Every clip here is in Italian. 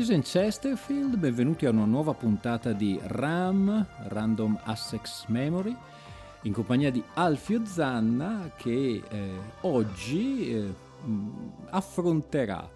Ladies and Chesterfield, benvenuti a una nuova puntata di RAM, Random Access Memory, in compagnia di Alfio Zanna che eh, oggi eh, affronterà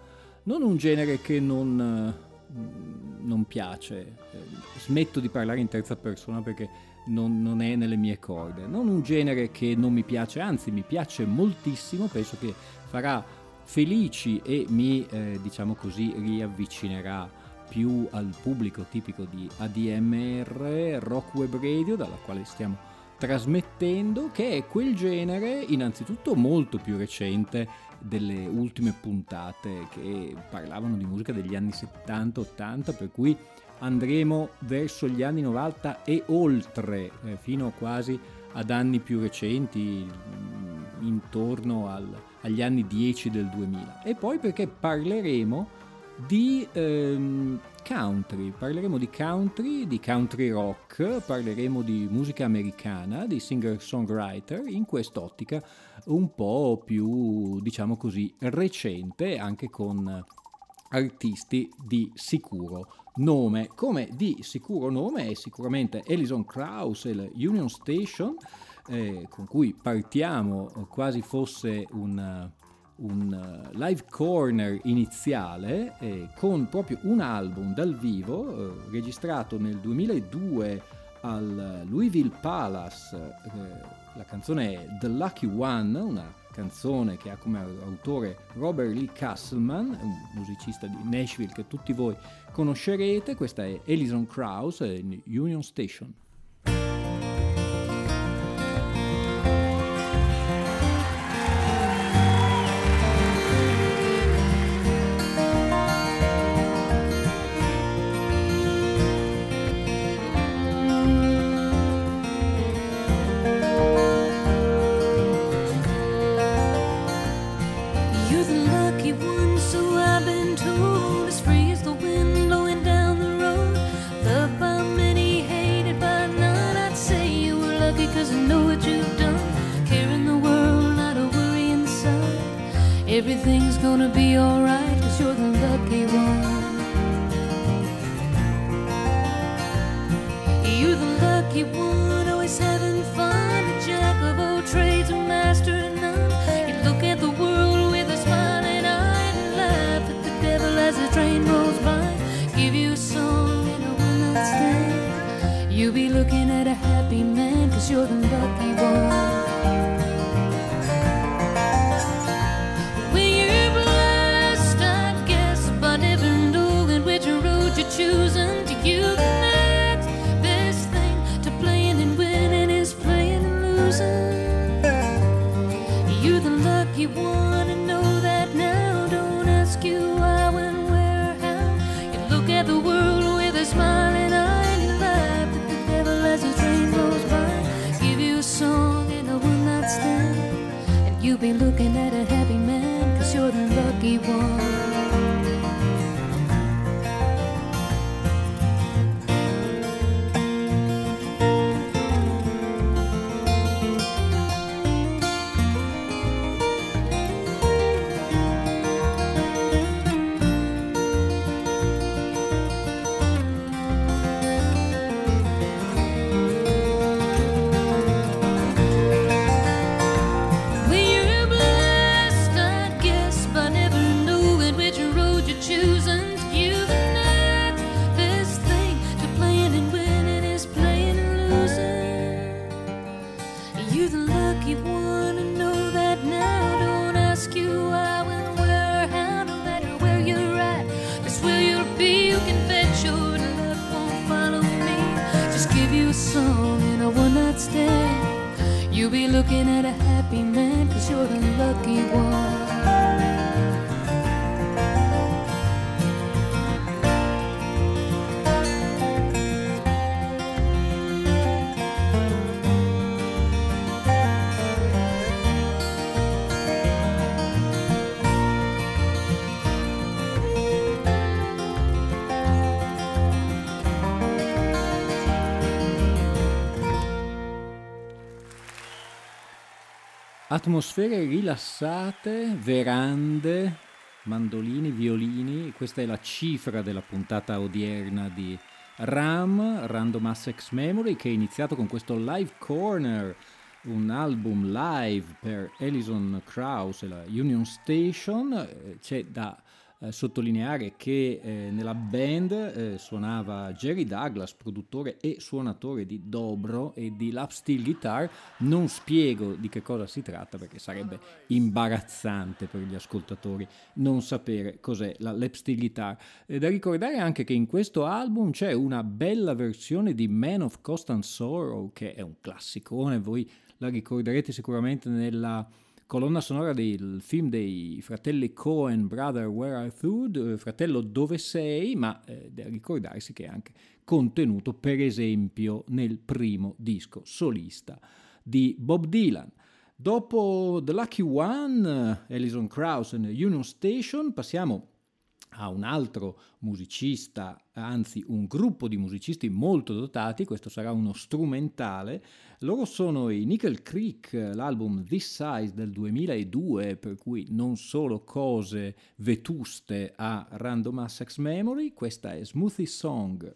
non un genere che non, eh, non piace, eh, smetto di parlare in terza persona perché non, non è nelle mie corde, non un genere che non mi piace, anzi mi piace moltissimo, penso che farà felici e mi, eh, diciamo così, riavvicinerà più al pubblico tipico di ADMR, Rock Web Radio, dalla quale stiamo trasmettendo, che è quel genere innanzitutto molto più recente delle ultime puntate che parlavano di musica degli anni 70-80, per cui andremo verso gli anni 90 e oltre, eh, fino quasi ad anni più recenti, intorno al, agli anni 10 del 2000 e poi perché parleremo di ehm, country, parleremo di country, di country rock, parleremo di musica americana, di singer-songwriter in quest'ottica un po' più, diciamo così, recente, anche con artisti di sicuro nome. Come di sicuro nome è sicuramente Alison Krauss e Union Station, eh, con cui partiamo eh, quasi fosse un, eh, un uh, live corner iniziale eh, con proprio un album dal vivo eh, registrato nel 2002 al Louisville Palace. Eh, la canzone è The Lucky One, una canzone che ha come autore Robert Lee Castleman, un musicista di Nashville che tutti voi conoscerete. Questa è Alison Krauss Union Station. Looking at a happy man, cause you're the lucky one. Atmosfere rilassate, verande, mandolini, violini, questa è la cifra della puntata odierna di RAM, Random Assex Memory, che è iniziato con questo Live Corner, un album live per Ellison Krauss e la Union Station. Eh, c'è da eh, sottolineare che eh, nella band eh, suonava Jerry Douglas, produttore e suonatore di dobro e di lap steel guitar. Non spiego di che cosa si tratta perché sarebbe imbarazzante per gli ascoltatori non sapere cos'è la lap steel guitar. È da ricordare anche che in questo album c'è una bella versione di Man of Constant Sorrow che è un classicone, voi la ricorderete sicuramente nella colonna sonora del film dei fratelli Cohen, Brother Where Are Thou, eh, fratello dove sei, ma eh, da ricordarsi che è anche contenuto per esempio nel primo disco solista di Bob Dylan. Dopo The Lucky One, Alison Krauss e Union Station, passiamo a un altro musicista, anzi un gruppo di musicisti molto dotati, questo sarà uno strumentale. Loro sono i Nickel Creek, l'album This Size del 2002, per cui non solo cose vetuste a Random Access Memory, questa è Smoothie Song.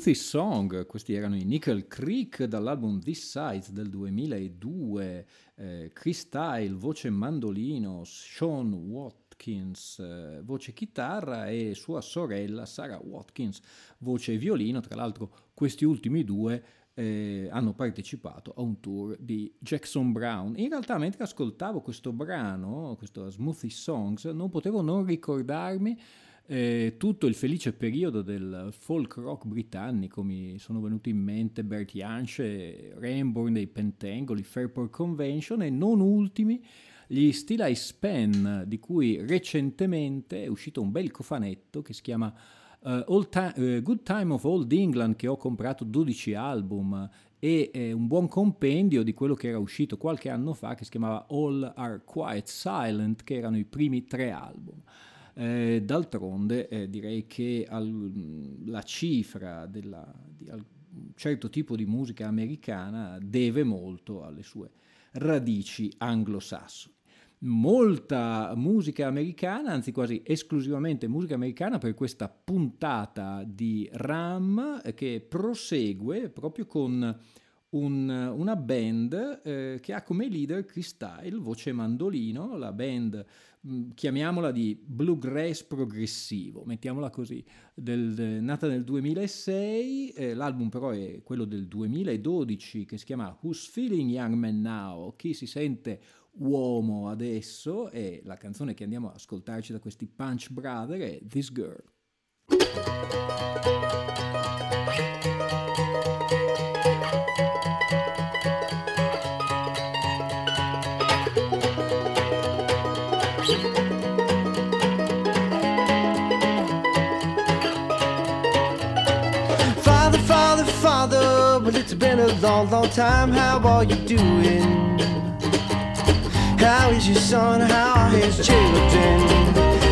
Smoothie Song, questi erano i Nickel Creek dall'album This Size del 2002, eh, Chris Style, voce mandolino, Sean Watkins, eh, voce chitarra e sua sorella Sarah Watkins, voce violino, tra l'altro questi ultimi due eh, hanno partecipato a un tour di Jackson Brown. In realtà mentre ascoltavo questo brano, questo Smoothie Songs, non potevo non ricordarmi eh, tutto il felice periodo del folk rock britannico mi sono venuti in mente Bert Jansch, Rainbow dei Pentangoli, Fairport Convention e non ultimi gli Still I Span, di cui recentemente è uscito un bel cofanetto che si chiama uh, time, uh, Good Time of Old England, che ho comprato 12 album e eh, un buon compendio di quello che era uscito qualche anno fa che si chiamava All Are Quiet Silent, che erano i primi tre album. Eh, d'altronde eh, direi che al, la cifra della, di un certo tipo di musica americana deve molto alle sue radici anglosassoni. Molta musica americana, anzi quasi esclusivamente musica americana per questa puntata di RAM che prosegue proprio con un, una band eh, che ha come leader Chris Style, voce mandolino, la band Mm, chiamiamola di bluegrass progressivo, mettiamola così, del, de, nata nel 2006, eh, l'album però è quello del 2012 che si chiama Who's Feeling Young Man Now, chi si sente uomo adesso e la canzone che andiamo ad ascoltarci da questi Punch Brother è This Girl. Been a long, long time. How are you doing? How is your son? How are his children?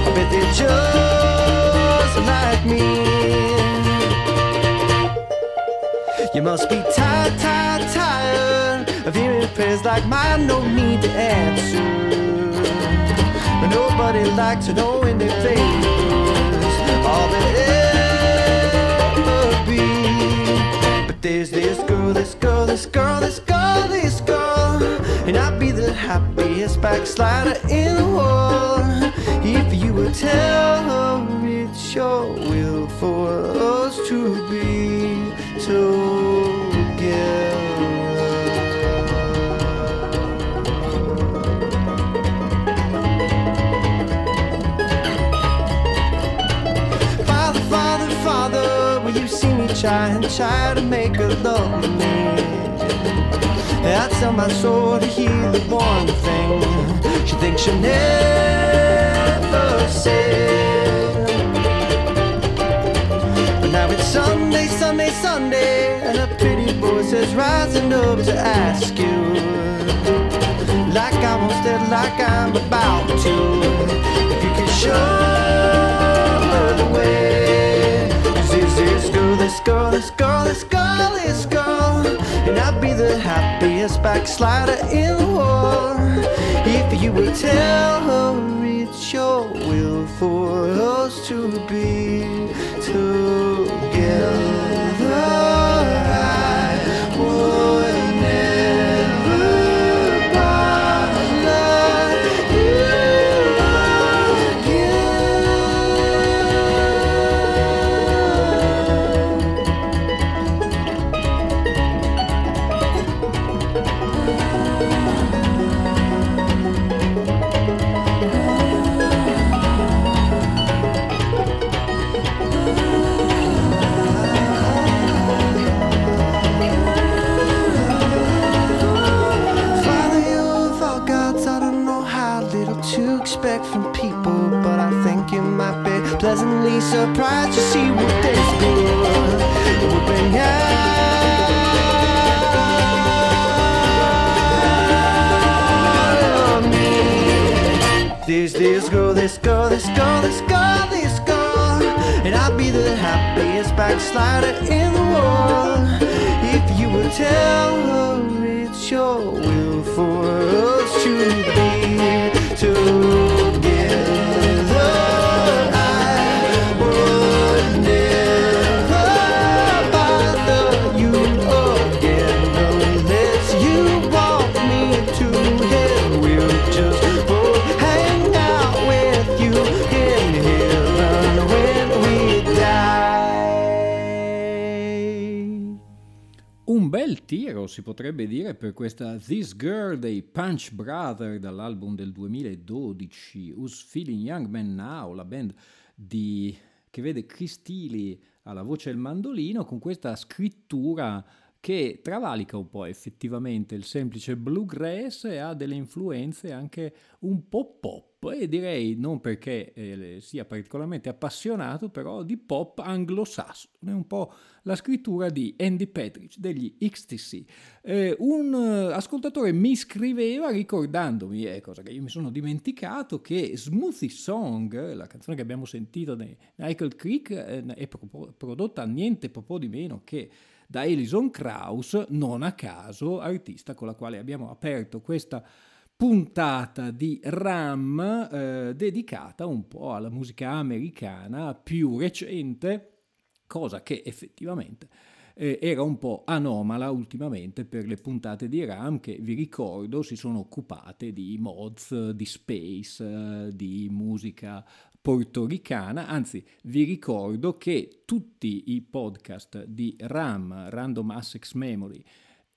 I bet they're just like me. You must be tired, tired, tired of hearing prayers like mine. No need to answer. But nobody likes to know in their favors all that There's this girl, this girl, this girl, this girl, this girl, and I'd be the happiest backslider in the world if you would tell her it's your will for us to be together. Try and try to make her love me. I tell my soul to hear the one thing she thinks she'll never say. But now it's Sunday, Sunday, Sunday, and a pretty voice is rising up to ask you. Like I once did, like I'm about to. If you could show her the way. This girl, this girl, this girl. And I'd be the happiest backslider in the world. If you would tell her it's your will for us to be together. Pleasantly surprised to see what this good would bring out of this girl, this girl, this girl, this girl, this girl, and I'd be the happiest backslider in the world. If you would tell her it's your will for us to be si potrebbe dire, per questa This Girl dei Punch Brother dall'album del 2012, Who's Feeling Young Man Now, la band di, che vede Chris Tilly alla voce del mandolino con questa scrittura che travalica un po' effettivamente il semplice bluegrass e ha delle influenze anche un po' pop e direi non perché eh, sia particolarmente appassionato però di pop anglosassone, un po' la scrittura di Andy Petrich degli XTC. Eh, un uh, ascoltatore mi scriveva ricordandomi, è cosa che io mi sono dimenticato, che Smoothie Song, la canzone che abbiamo sentito nei Nickel Creek, eh, è pro- prodotta niente po' di meno che da Alison Krauss, non a caso artista con la quale abbiamo aperto questa puntata di RAM eh, dedicata un po' alla musica americana più recente, cosa che effettivamente eh, era un po' anomala ultimamente per le puntate di RAM che vi ricordo si sono occupate di mods, di space, eh, di musica portoricana, anzi vi ricordo che tutti i podcast di RAM, Random Access Memory,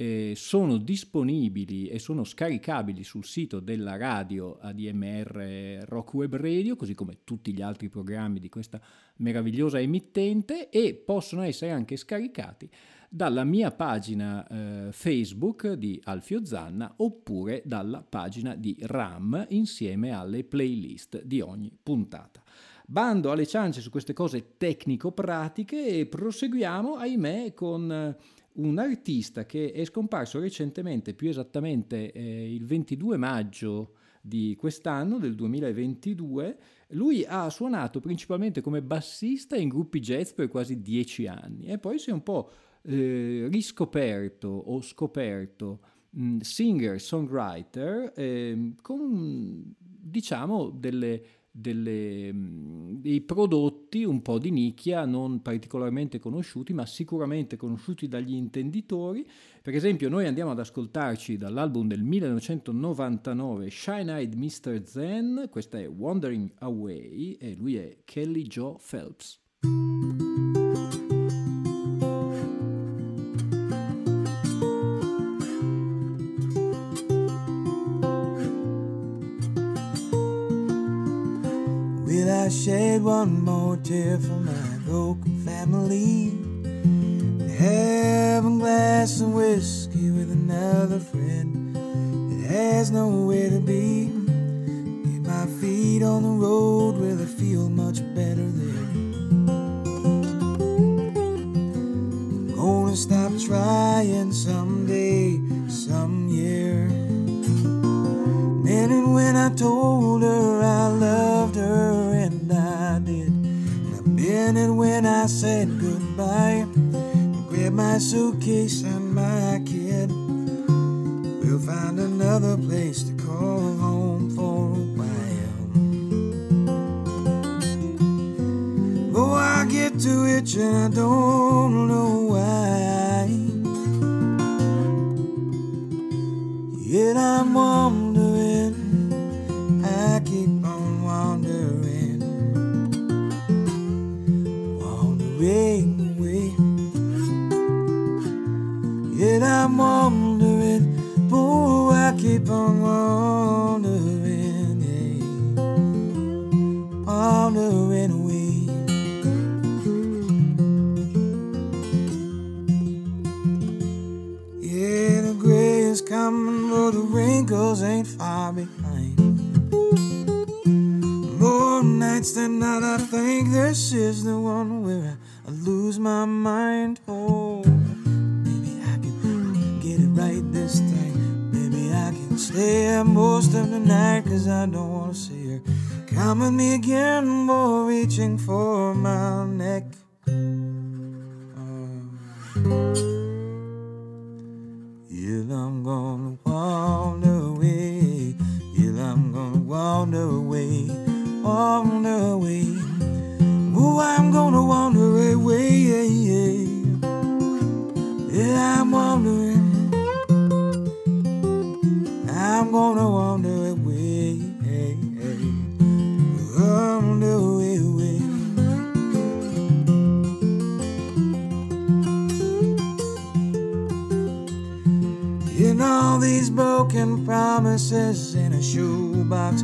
eh, sono disponibili e sono scaricabili sul sito della radio ADMR Rock Web Radio, così come tutti gli altri programmi di questa meravigliosa emittente e possono essere anche scaricati dalla mia pagina eh, Facebook di Alfio Zanna oppure dalla pagina di RAM insieme alle playlist di ogni puntata. Bando alle ciance su queste cose tecnico-pratiche e proseguiamo, ahimè, con eh, un artista che è scomparso recentemente, più esattamente eh, il 22 maggio di quest'anno, del 2022. Lui ha suonato principalmente come bassista in gruppi jazz per quasi dieci anni e poi si è un po' eh, riscoperto o scoperto mh, singer, songwriter eh, con diciamo delle, delle, dei prodotti un po' di nicchia non particolarmente conosciuti ma sicuramente conosciuti dagli intenditori per esempio noi andiamo ad ascoltarci dall'album del 1999 Shine Eyed Mr. Zen questa è Wandering Away e lui è Kelly Joe Phelps shed one more tear for my broken family. Have a glass of whiskey with another friend that has nowhere to be. Get my feet on the road where they feel much better there. I'm gonna stop trying someday, some year. And when I told her said goodbye. Grab my suitcase and my kid. We'll find another place to call home for a while. Oh, I get to it and I don't know why. Yet I'm most of the night, cause I don't wanna see her come with me again, more reaching for my neck. Um, yeah, I'm gonna wander away. Yeah, I'm gonna wander away, wander away. Oh, I'm gonna wander away, yeah, yeah. Yeah, I'm wandering. I'm gonna wander away. Wander away. In all these broken promises in a shoebox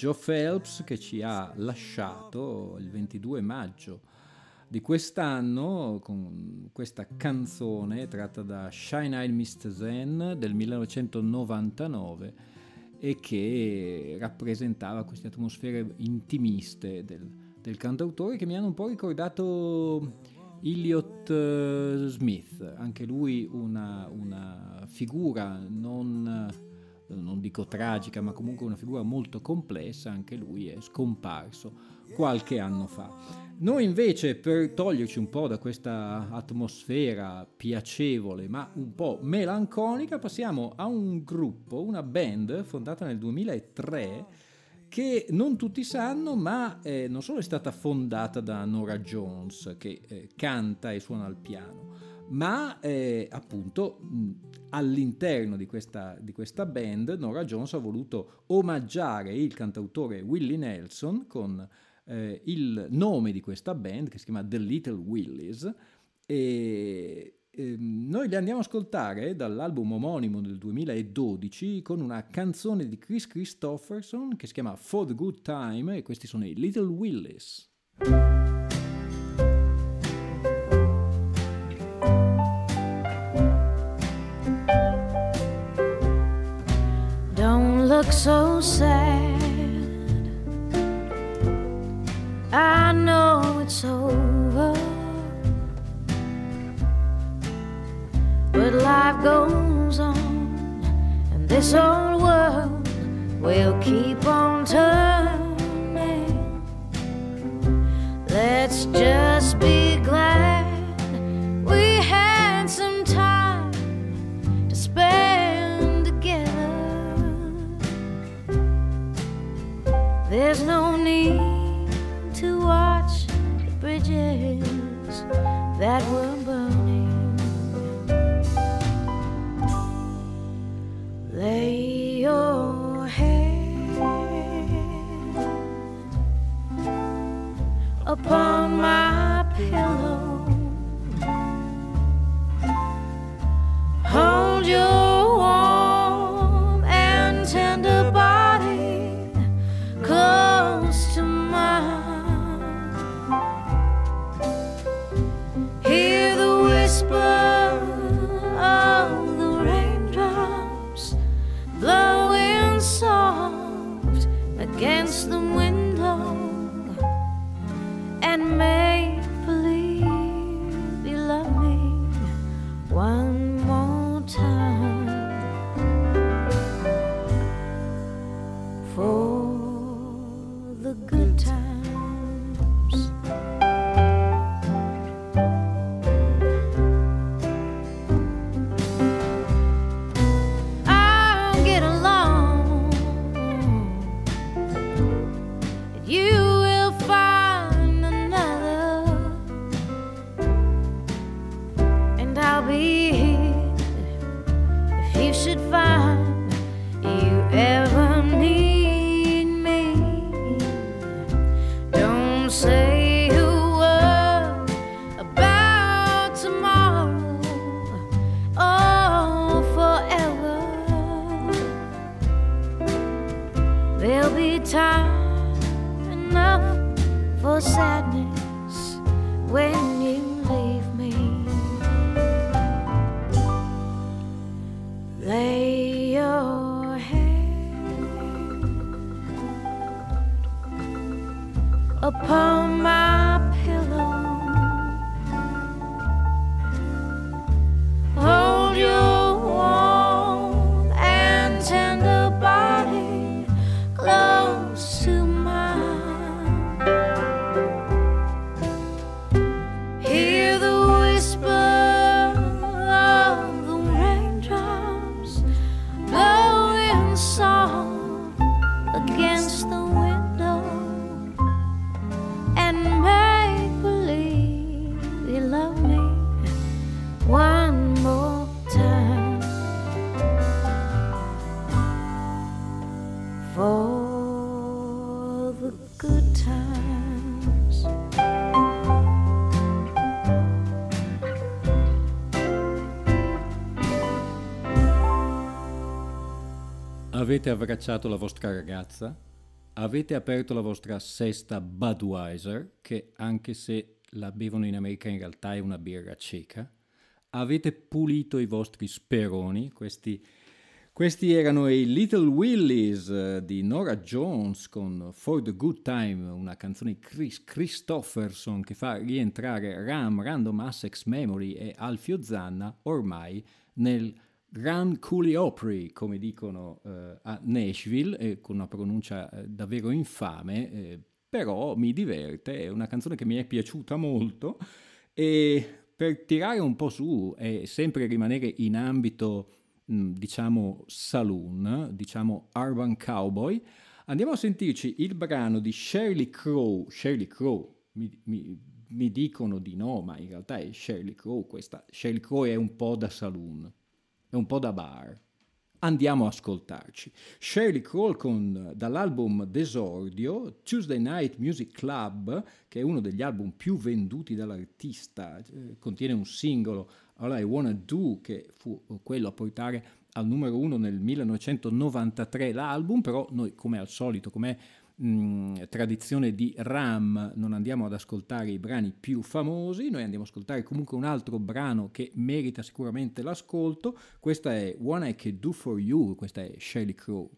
Joe Phelps che ci ha lasciato il 22 maggio di quest'anno con questa canzone tratta da Shine Eyed Mr. Zen del 1999 e che rappresentava queste atmosfere intimiste del, del cantautore che mi hanno un po' ricordato Elliot eh, Smith, anche lui una, una figura non, non dico tragica, ma comunque una figura molto complessa, anche lui è scomparso qualche anno fa. Noi invece per toglierci un po' da questa atmosfera piacevole ma un po' melanconica passiamo a un gruppo, una band fondata nel 2003 che non tutti sanno, ma eh, non solo è stata fondata da Nora Jones, che eh, canta e suona il piano, ma eh, appunto mh, all'interno di questa, di questa band Nora Jones ha voluto omaggiare il cantautore Willie Nelson con eh, il nome di questa band che si chiama The Little Willies e ehm, noi li andiamo a ascoltare dall'album omonimo del 2012 con una canzone di Chris Christopherson che si chiama For the Good Time e questi sono i Little Willis. So sad. I know it's over. But life goes on, and this old world will keep on turning. Let's just be glad There's no need to watch the bridges that were burning. Lay your head upon my pillow. Avete abbracciato la vostra ragazza? Avete aperto la vostra sesta Budweiser, che anche se la bevono in America in realtà è una birra cieca? Avete pulito i vostri speroni? Questi, questi erano i Little Willies eh, di Nora Jones con For the Good Time, una canzone di Chris Christofferson che fa rientrare Ram, Random Assex Memory e Alfio Zanna ormai nel Grand Coulee Opry, come dicono eh, a Nashville, eh, con una pronuncia eh, davvero infame, eh, però mi diverte, è una canzone che mi è piaciuta molto e per tirare un po' su e sempre rimanere in ambito, mh, diciamo, saloon, diciamo urban cowboy, andiamo a sentirci il brano di Shirley Crow, Shirley Crow, mi, mi- mi dicono di no, ma in realtà è Shirley Crow questa, Shirley Crow è un po' da saloon è un po' da bar. Andiamo a ascoltarci. Shirley Cole con dall'album Desordio, Tuesday Night Music Club, che è uno degli album più venduti dall'artista, eh, contiene un singolo, All I Wanna Do, che fu quello a portare al numero uno nel 1993 l'album, però noi come al solito, come tradizione di Ram, non andiamo ad ascoltare i brani più famosi, noi andiamo ad ascoltare comunque un altro brano che merita sicuramente l'ascolto. Questa è One I Can Do For You, questa è Shirley Crow.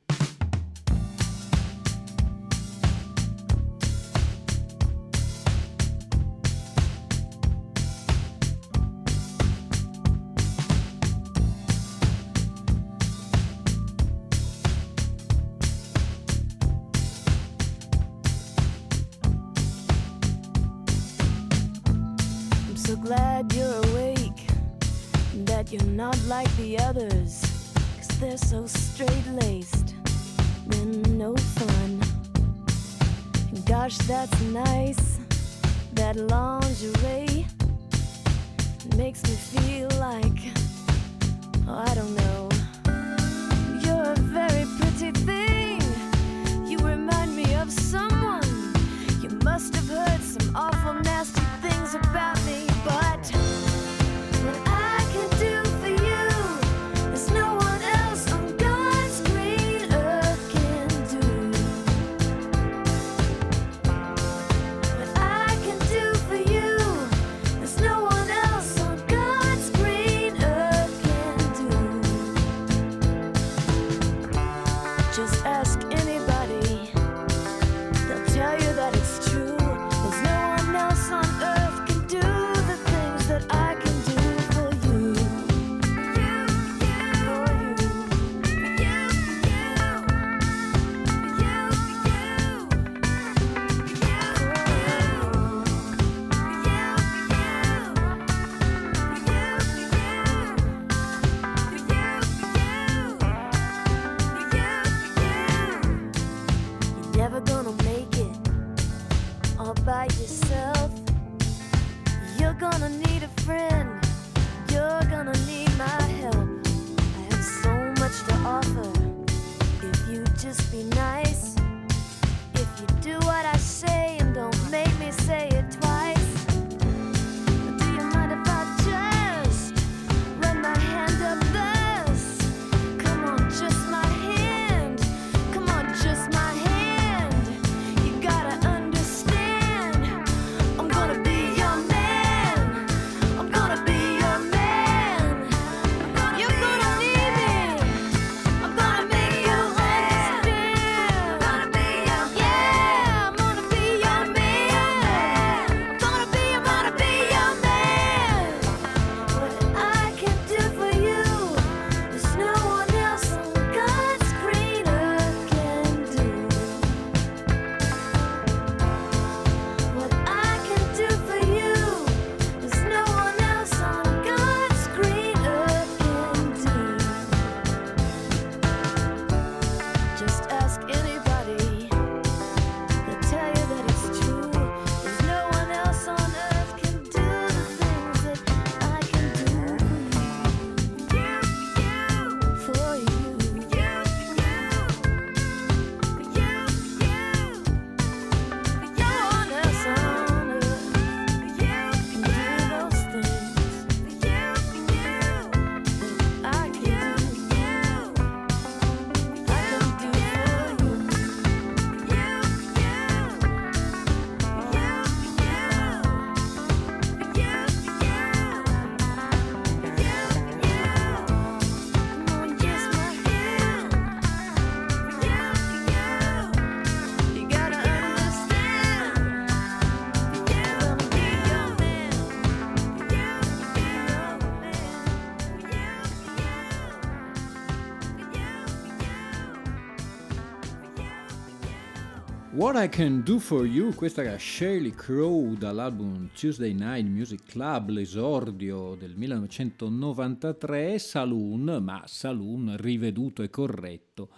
What I Can Do For You, questa era Shirley Crow dall'album Tuesday Night Music Club, l'esordio del 1993, Saloon, ma Saloon riveduto e corretto,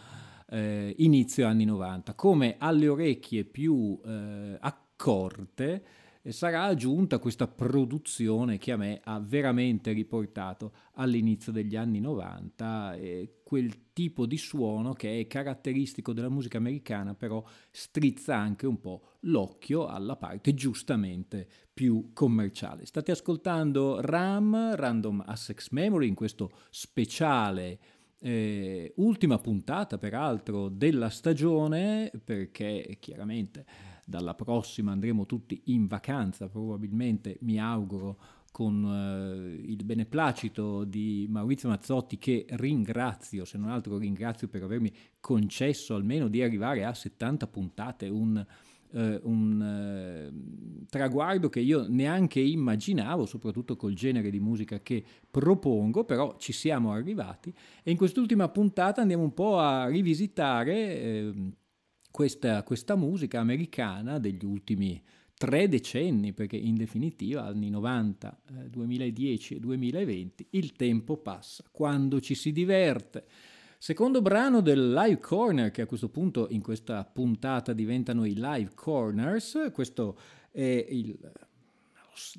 eh, inizio anni 90. Come alle orecchie più eh, accorte, sarà aggiunta questa produzione che a me ha veramente riportato all'inizio degli anni 90 eh, quel tipo di suono che è caratteristico della musica americana però strizza anche un po' l'occhio alla parte giustamente più commerciale. State ascoltando RAM, Random Assex Memory, in questo speciale eh, ultima puntata peraltro della stagione perché chiaramente dalla prossima andremo tutti in vacanza, probabilmente mi auguro con eh, il beneplacito di Maurizio Mazzotti che ringrazio, se non altro ringrazio per avermi concesso almeno di arrivare a 70 puntate, un, eh, un eh, traguardo che io neanche immaginavo, soprattutto col genere di musica che propongo, però ci siamo arrivati. E in quest'ultima puntata andiamo un po' a rivisitare ehm, questa, questa musica americana degli ultimi tre decenni, perché in definitiva anni 90, eh, 2010 e 2020 il tempo passa quando ci si diverte. Secondo brano del Live Corner, che a questo punto in questa puntata diventano i Live Corners, questo è il,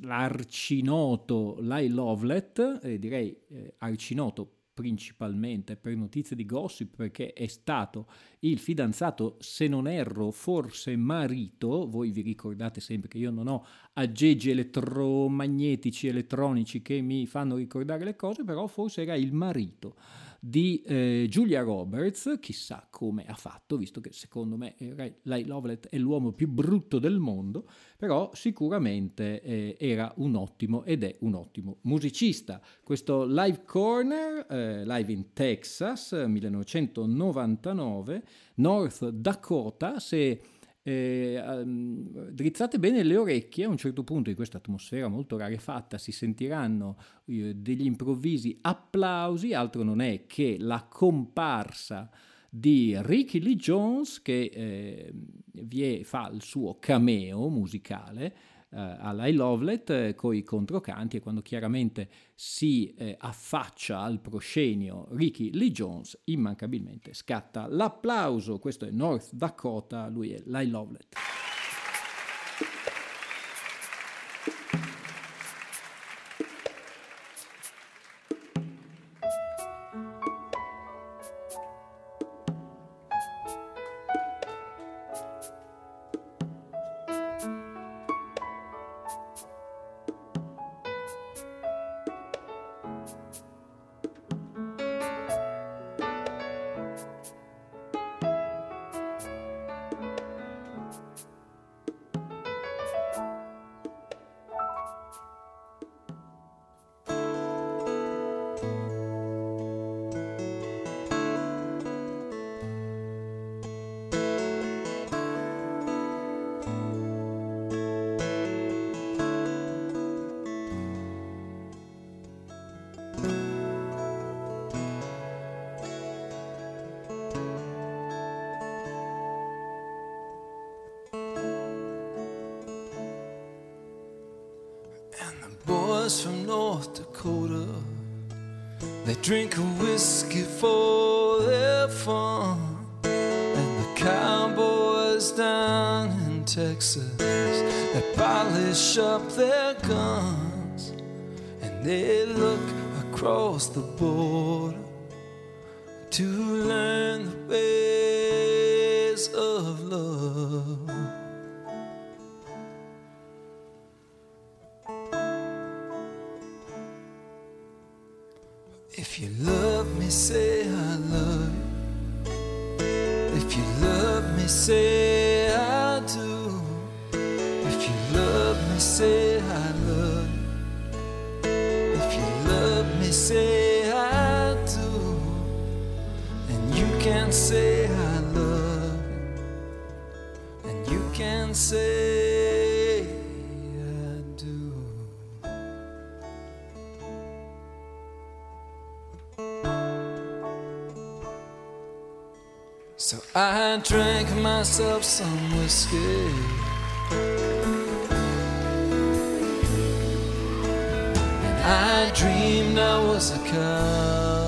l'arcinoto Lai Lovelet, eh, direi eh, arcinoto principalmente per notizie di gossip perché è stato il fidanzato, se non erro, forse marito, voi vi ricordate sempre che io non ho aggeggi elettromagnetici, elettronici che mi fanno ricordare le cose, però forse era il marito di eh, Julia Roberts, chissà come ha fatto, visto che secondo me eh, Lei Lovelet è l'uomo più brutto del mondo, però sicuramente eh, era un ottimo ed è un ottimo musicista. Questo Live Corner, eh, live in Texas, 1999, North Dakota, se eh, drizzate bene le orecchie, a un certo punto in questa atmosfera molto rarefatta si sentiranno eh, degli improvvisi applausi, altro non è che la comparsa di Ricky Lee Jones che eh, vie, fa il suo cameo musicale alla I Lovelet eh, coi controcanti e quando chiaramente si eh, affaccia al proscenio Ricky Lee Jones immancabilmente scatta l'applauso. Questo è North Dakota lui è l'I Lovelet from North Dakota. They drink a whiskey for their fun. And the cowboys down in Texas, they polish up their guns. And they look across the border So I drank myself some whiskey. And I dreamed I was a cowboy.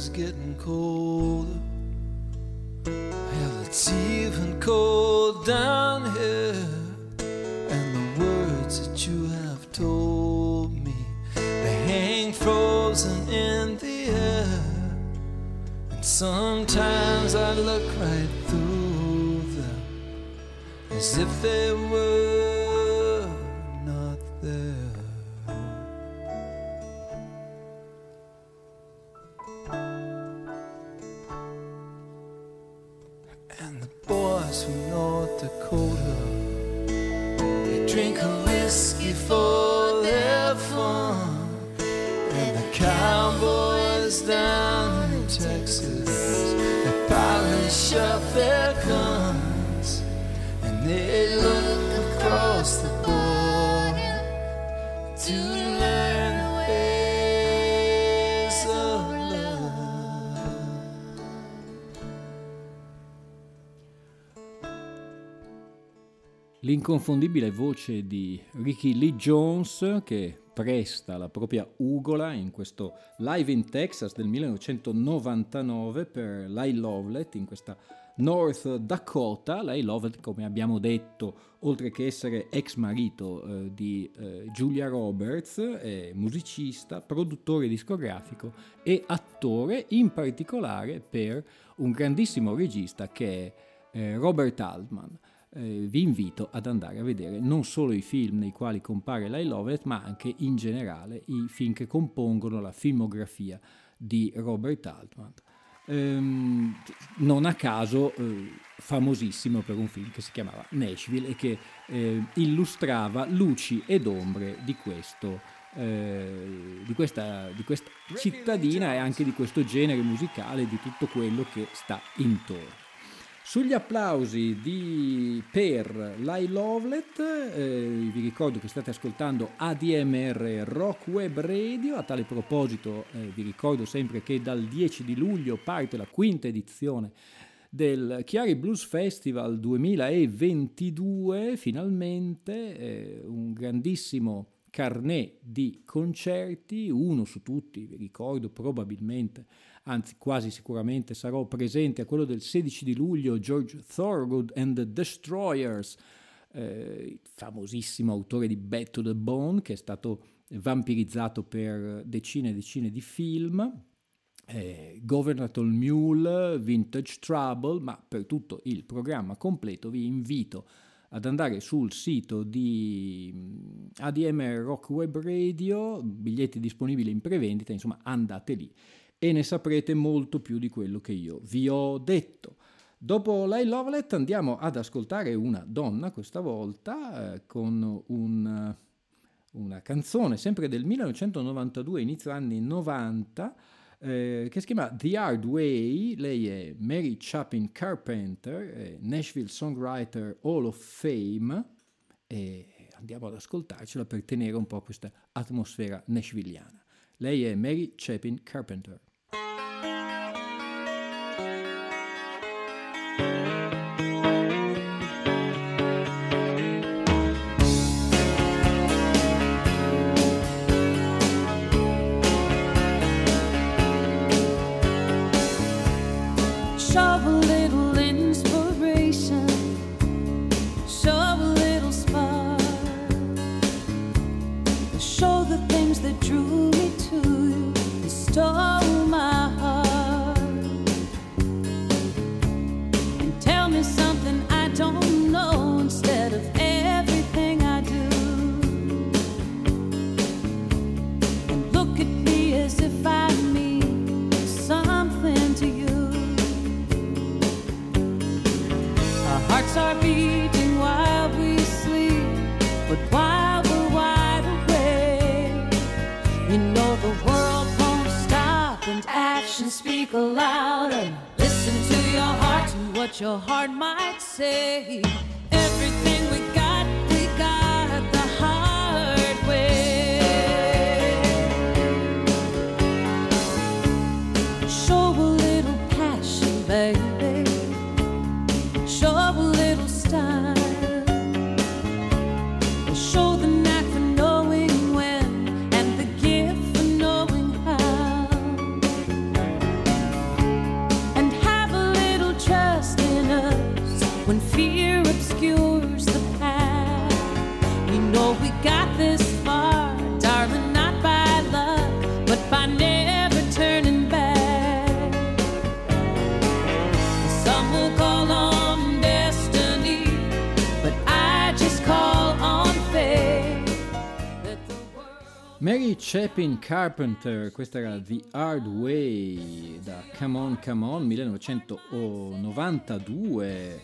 Weather's getting colder. Hell, it's even cold down here. And the words that you have told me, they hang frozen in the air. And sometimes I look right through them as if they were L'inconfondibile voce di Ricky Lee Jones che presta la propria ugola in questo live in Texas del 1999 per Lyle Lovett in questa North Dakota. Lyle Lovett, come abbiamo detto, oltre che essere ex marito eh, di eh, Julia Roberts, è musicista, produttore discografico e attore, in particolare per un grandissimo regista che è eh, Robert Altman eh, vi invito ad andare a vedere non solo i film nei quali compare Lyle Lovett, ma anche in generale i film che compongono la filmografia di Robert Altman. Ehm, non a caso eh, famosissimo per un film che si chiamava Nashville e che eh, illustrava luci ed ombre di questo eh, di, questa, di questa cittadina e anche di questo genere musicale, di tutto quello che sta intorno. Sugli applausi di, per Lyle Lovett, eh, vi ricordo che state ascoltando ADMR Rock Web Radio, a tale proposito eh, vi ricordo sempre che dal 10 di luglio parte la quinta edizione del Chiari Blues Festival 2022, finalmente eh, un grandissimo carnet di concerti, uno su tutti, vi ricordo probabilmente anzi quasi sicuramente sarò presente a quello del 16 di luglio, George Thorogood and the Destroyers, eh, famosissimo autore di Back to the Bone, che è stato vampirizzato per decine e decine di film, eh, Governor Mule, Vintage Trouble, ma per tutto il programma completo vi invito ad andare sul sito di ADM Rock Web Radio, biglietti disponibili in prevendita, insomma andate lì e ne saprete molto più di quello che io vi ho detto. Dopo Lay Lovelet andiamo ad ascoltare una donna questa volta eh, con un, una canzone sempre del 1992, inizio anni 90, eh, che si chiama The Hard Way. Lei è Mary Chapin Carpenter, Nashville Songwriter Hall of Fame e andiamo ad ascoltarcela per tenere un po' questa atmosfera nashvilliana. Lei è Mary Chapin Carpenter. Chapin Carpenter, questa era The Hard Way da Come On Come On 1992, eh,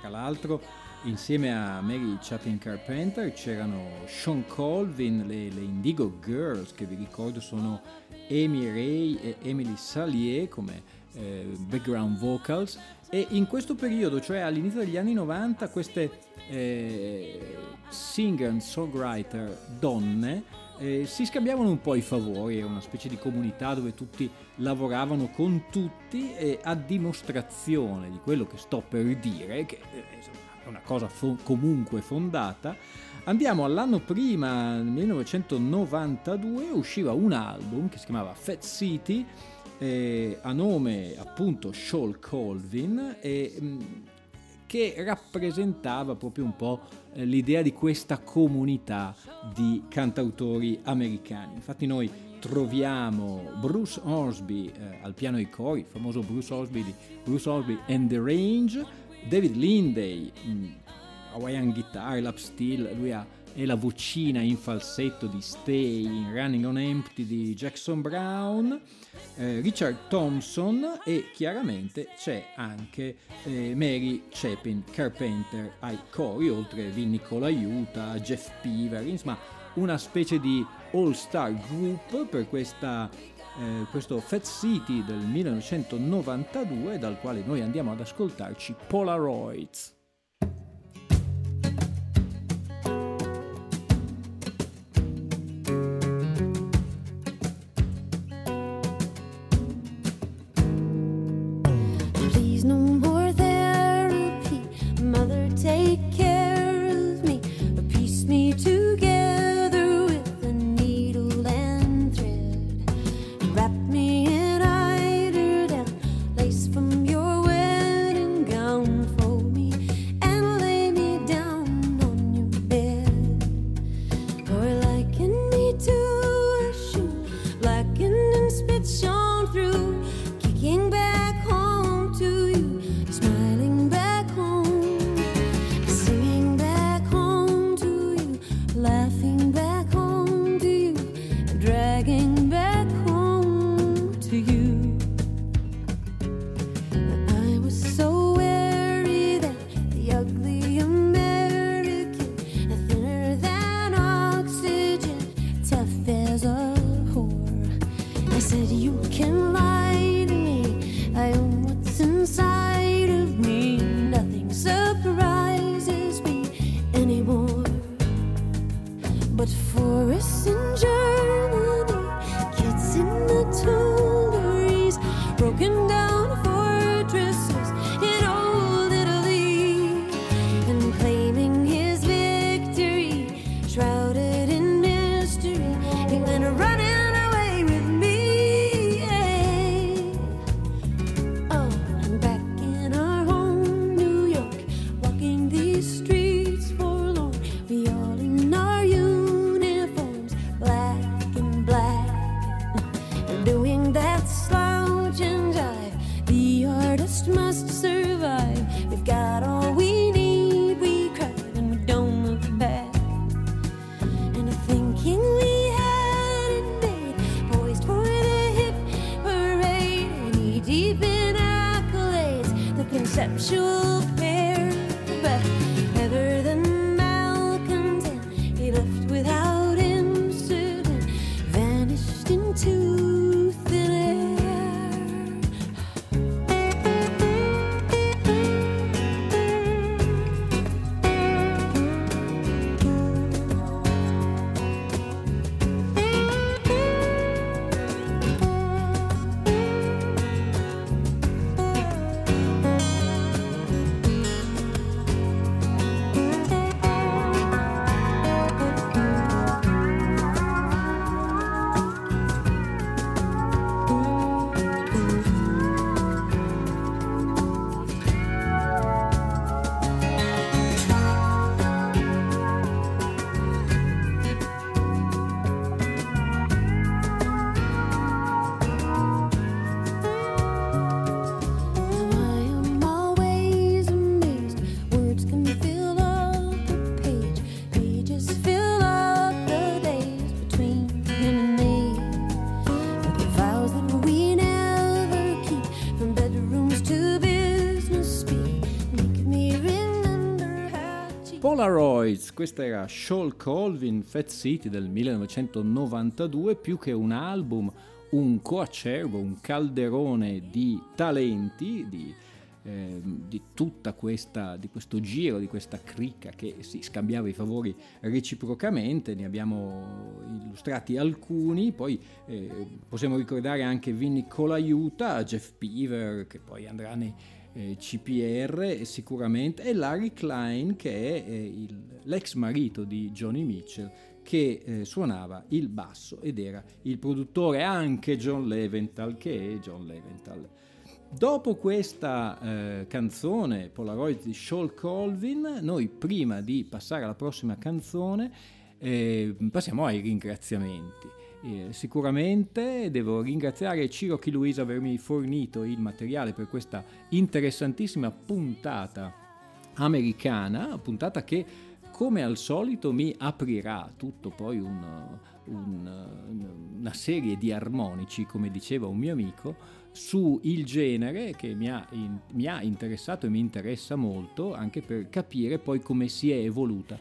tra l'altro insieme a Mary Chapin Carpenter c'erano Sean Colvin, le, le, Indigo Girls che vi ricordo sono Amy Ray e Emily Salier come eh, background vocals. E in questo periodo, cioè all'inizio degli anni 90, queste eh, singer and songwriter donne eh, si scambiavano un po' i favori, era una specie di comunità dove tutti lavoravano con tutti e a dimostrazione di quello che sto per dire, che eh, è una cosa fo- comunque fondata, andiamo all'anno prima, nel 1992, usciva un album che si chiamava Fat City, eh, a nome appunto Shawl Colvin e mh, mm, che rappresentava proprio un po' eh, l'idea di questa comunità di cantautori americani. Infatti noi troviamo Bruce Osby eh, al piano i cori, il famoso Bruce Osby di Bruce Osby and the Range, David Linday, mh, mm, Hawaiian Guitar, Lap Steel, lui ha e la vocina in falsetto di Stay in Running on Empty di Jackson Brown, eh, Richard Thompson e chiaramente c'è anche eh, Mary Chapin Carpenter ai cori, oltre a Vin Nicolaiuta, Jeff Peaver, insomma una specie di all-star group per questa, eh, questo Fat City del 1992 dal quale noi andiamo ad ascoltarci Polaroids. Polaroids, questa era Shawl Colvin Fat City del 1992, più che un album, un coacervo, un calderone di talenti, di, eh, di tutta questa, di questo giro, di questa cricca che si scambiava i favori reciprocamente, ne abbiamo illustrati alcuni, poi eh, possiamo ricordare anche Vinny Colaiuta, Jeff Peaver, che poi andrà nei eh, CPR sicuramente, e Larry Klein che è eh, il, l'ex marito di Johnny Mitchell che eh, suonava il basso ed era il produttore anche John Leventhal che è John Leventhal. Dopo questa eh, canzone Polaroid di Shawl Colvin, noi prima di passare alla prossima canzone eh, passiamo ai ringraziamenti. Eh, sicuramente devo ringraziare Ciro Chi Luisa avermi fornito il materiale per questa interessantissima puntata americana, puntata che come al solito mi aprirà tutto poi un, un, una serie di armonici, come diceva un mio amico, su il genere che mi ha, in, mi ha interessato e mi interessa molto, anche per capire poi come si è evoluta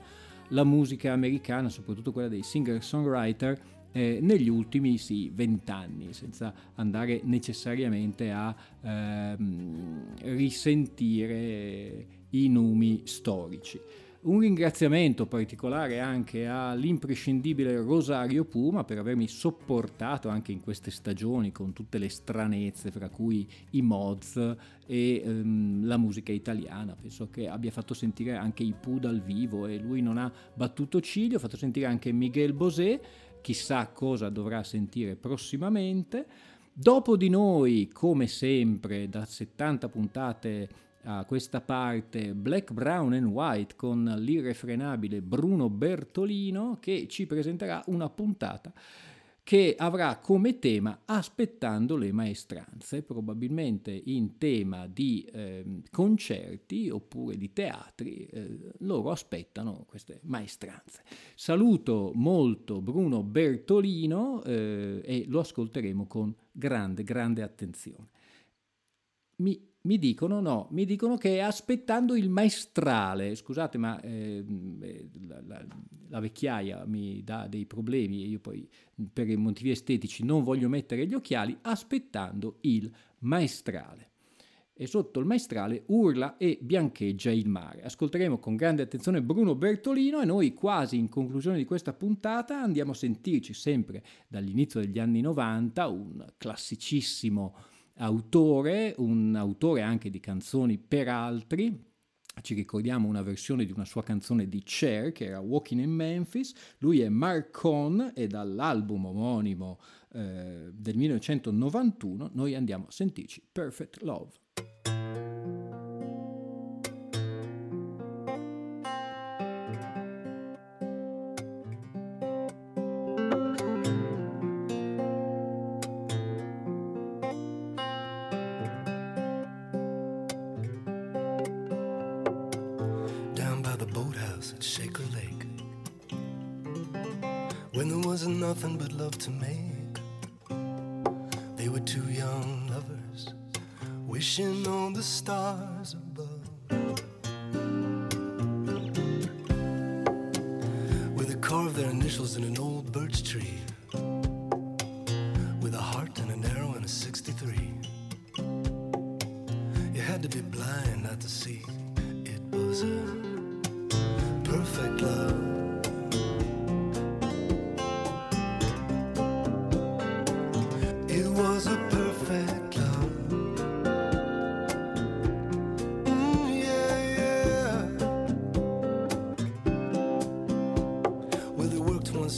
la musica americana, soprattutto quella dei singer-songwriter, eh, negli ultimi sì, vent'anni, senza andare necessariamente a ehm, risentire i numi storici. Un ringraziamento particolare anche all'imprescindibile Rosario Puma per avermi sopportato anche in queste stagioni con tutte le stranezze, fra cui i mods e ehm, la musica italiana. Penso che abbia fatto sentire anche i Pooh dal vivo e lui non ha battuto ciglio, ha fatto sentire anche Miguel Bosé chissà cosa dovrà sentire prossimamente. Dopo di noi, come sempre, da 70 puntate a questa parte, Black, Brown and White con l'irrefrenabile Bruno Bertolino che ci presenterà una puntata che avrà come tema aspettando le maestranze, probabilmente in tema di eh, concerti oppure di teatri, eh, loro aspettano queste maestranze. Saluto molto Bruno Bertolino eh, e lo ascolteremo con grande, grande attenzione. Mi mi dicono no, mi dicono che è aspettando il maestrale. Scusate, ma eh, la, la, la, vecchiaia mi dà dei problemi e io poi per i motivi estetici non voglio mettere gli occhiali, aspettando il maestrale. E sotto il maestrale urla e biancheggia il mare. Ascolteremo con grande attenzione Bruno Bertolino e noi quasi in conclusione di questa puntata andiamo a sentirci sempre dall'inizio degli anni 90 un classicissimo autore, un autore anche di canzoni per altri, ci ricordiamo una versione di una sua canzone di Cher che era Walking in Memphis, lui è Mark Cohn e dall'album omonimo eh, del 1991 noi andiamo a sentirci Perfect Love.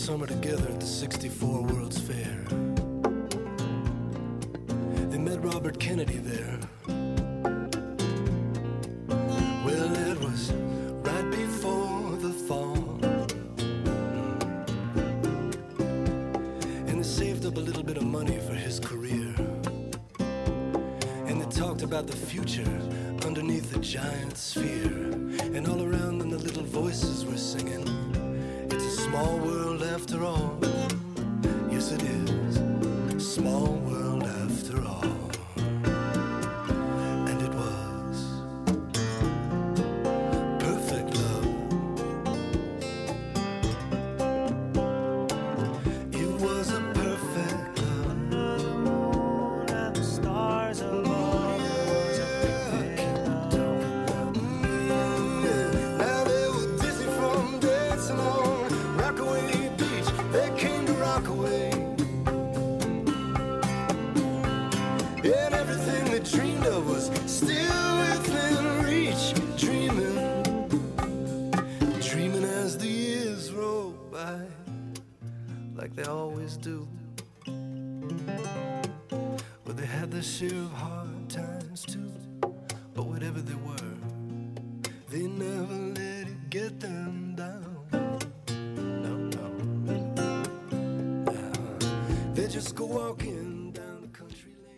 summer together at the 64 World's Fair. They met Robert Kennedy there.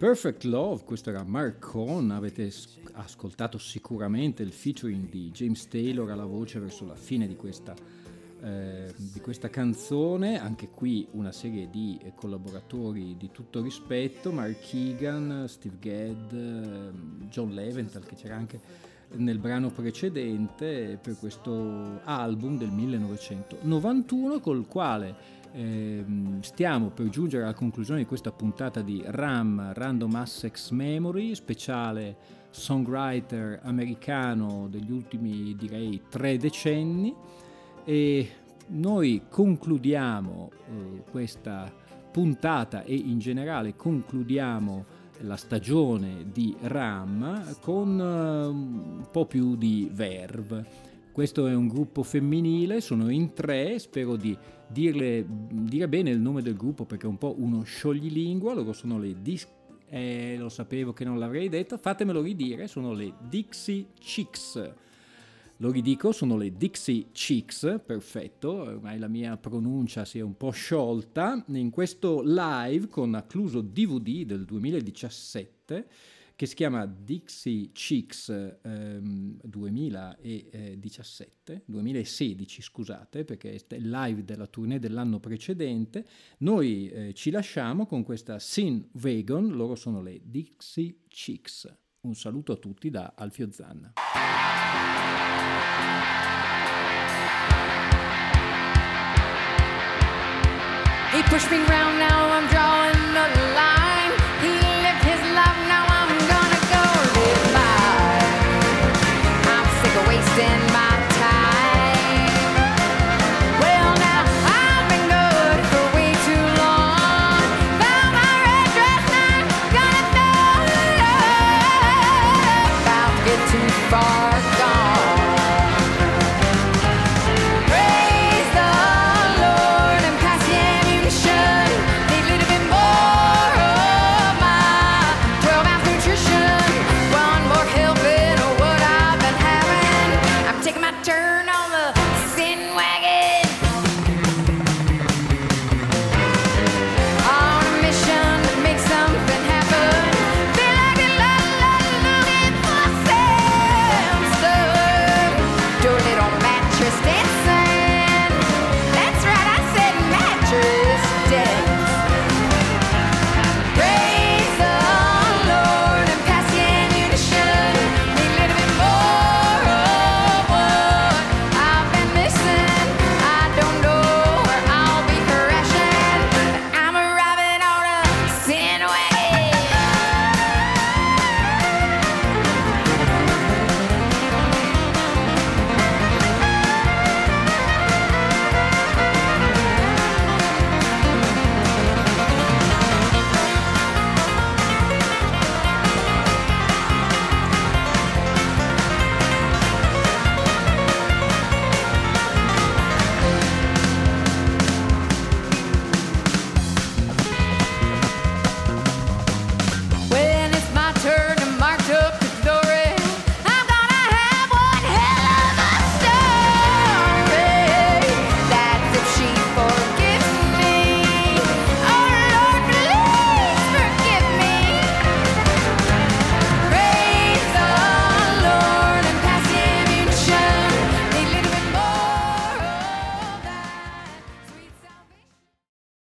Perfect Love, questo era Mark Cohn, avete ascoltato sicuramente il featuring di James Taylor alla voce verso la fine di questa, eh, di questa canzone, anche qui una serie di eh, collaboratori di tutto rispetto, Mark Keegan, Steve Gadd, ehm, John Leventhal che c'era anche nel brano precedente per questo album del 1991 col quale ehm, stiamo per giungere alla conclusione di questa puntata di RAM Random Access Memory speciale songwriter americano degli ultimi direi tre decenni. E noi concludiamo eh, questa puntata e in generale concludiamo la stagione di Ram con eh, un po' più di verve. Questo è un gruppo femminile, sono in tre, spero di dirle, dire bene il nome del gruppo perché è un po' uno scioglilingua, loro sono le Dis- eh, lo sapevo che non l'avrei detto, fatemelo ridire, sono le Dixie Chicks. Lo ridico, sono le Dixie Chicks, perfetto, ormai la mia pronuncia si è un po' sciolta, in questo live con accluso DVD del 2017 che si chiama Dixie Chicks ehm, 2017, 2016 scusate, perché è il live della tournée dell'anno precedente. Noi eh, ci lasciamo con questa Sin Wagon, loro sono le Dixie Chicks. Un saluto a tutti da Alfio Zanna. He pushed me round, now I'm drawing the line. He lived his life, now I'm gonna go live mine. I'm sick of wasting my time. Well, now I've been good for way too long. Found my red dress, now I'm gonna throw it up. About to get too far.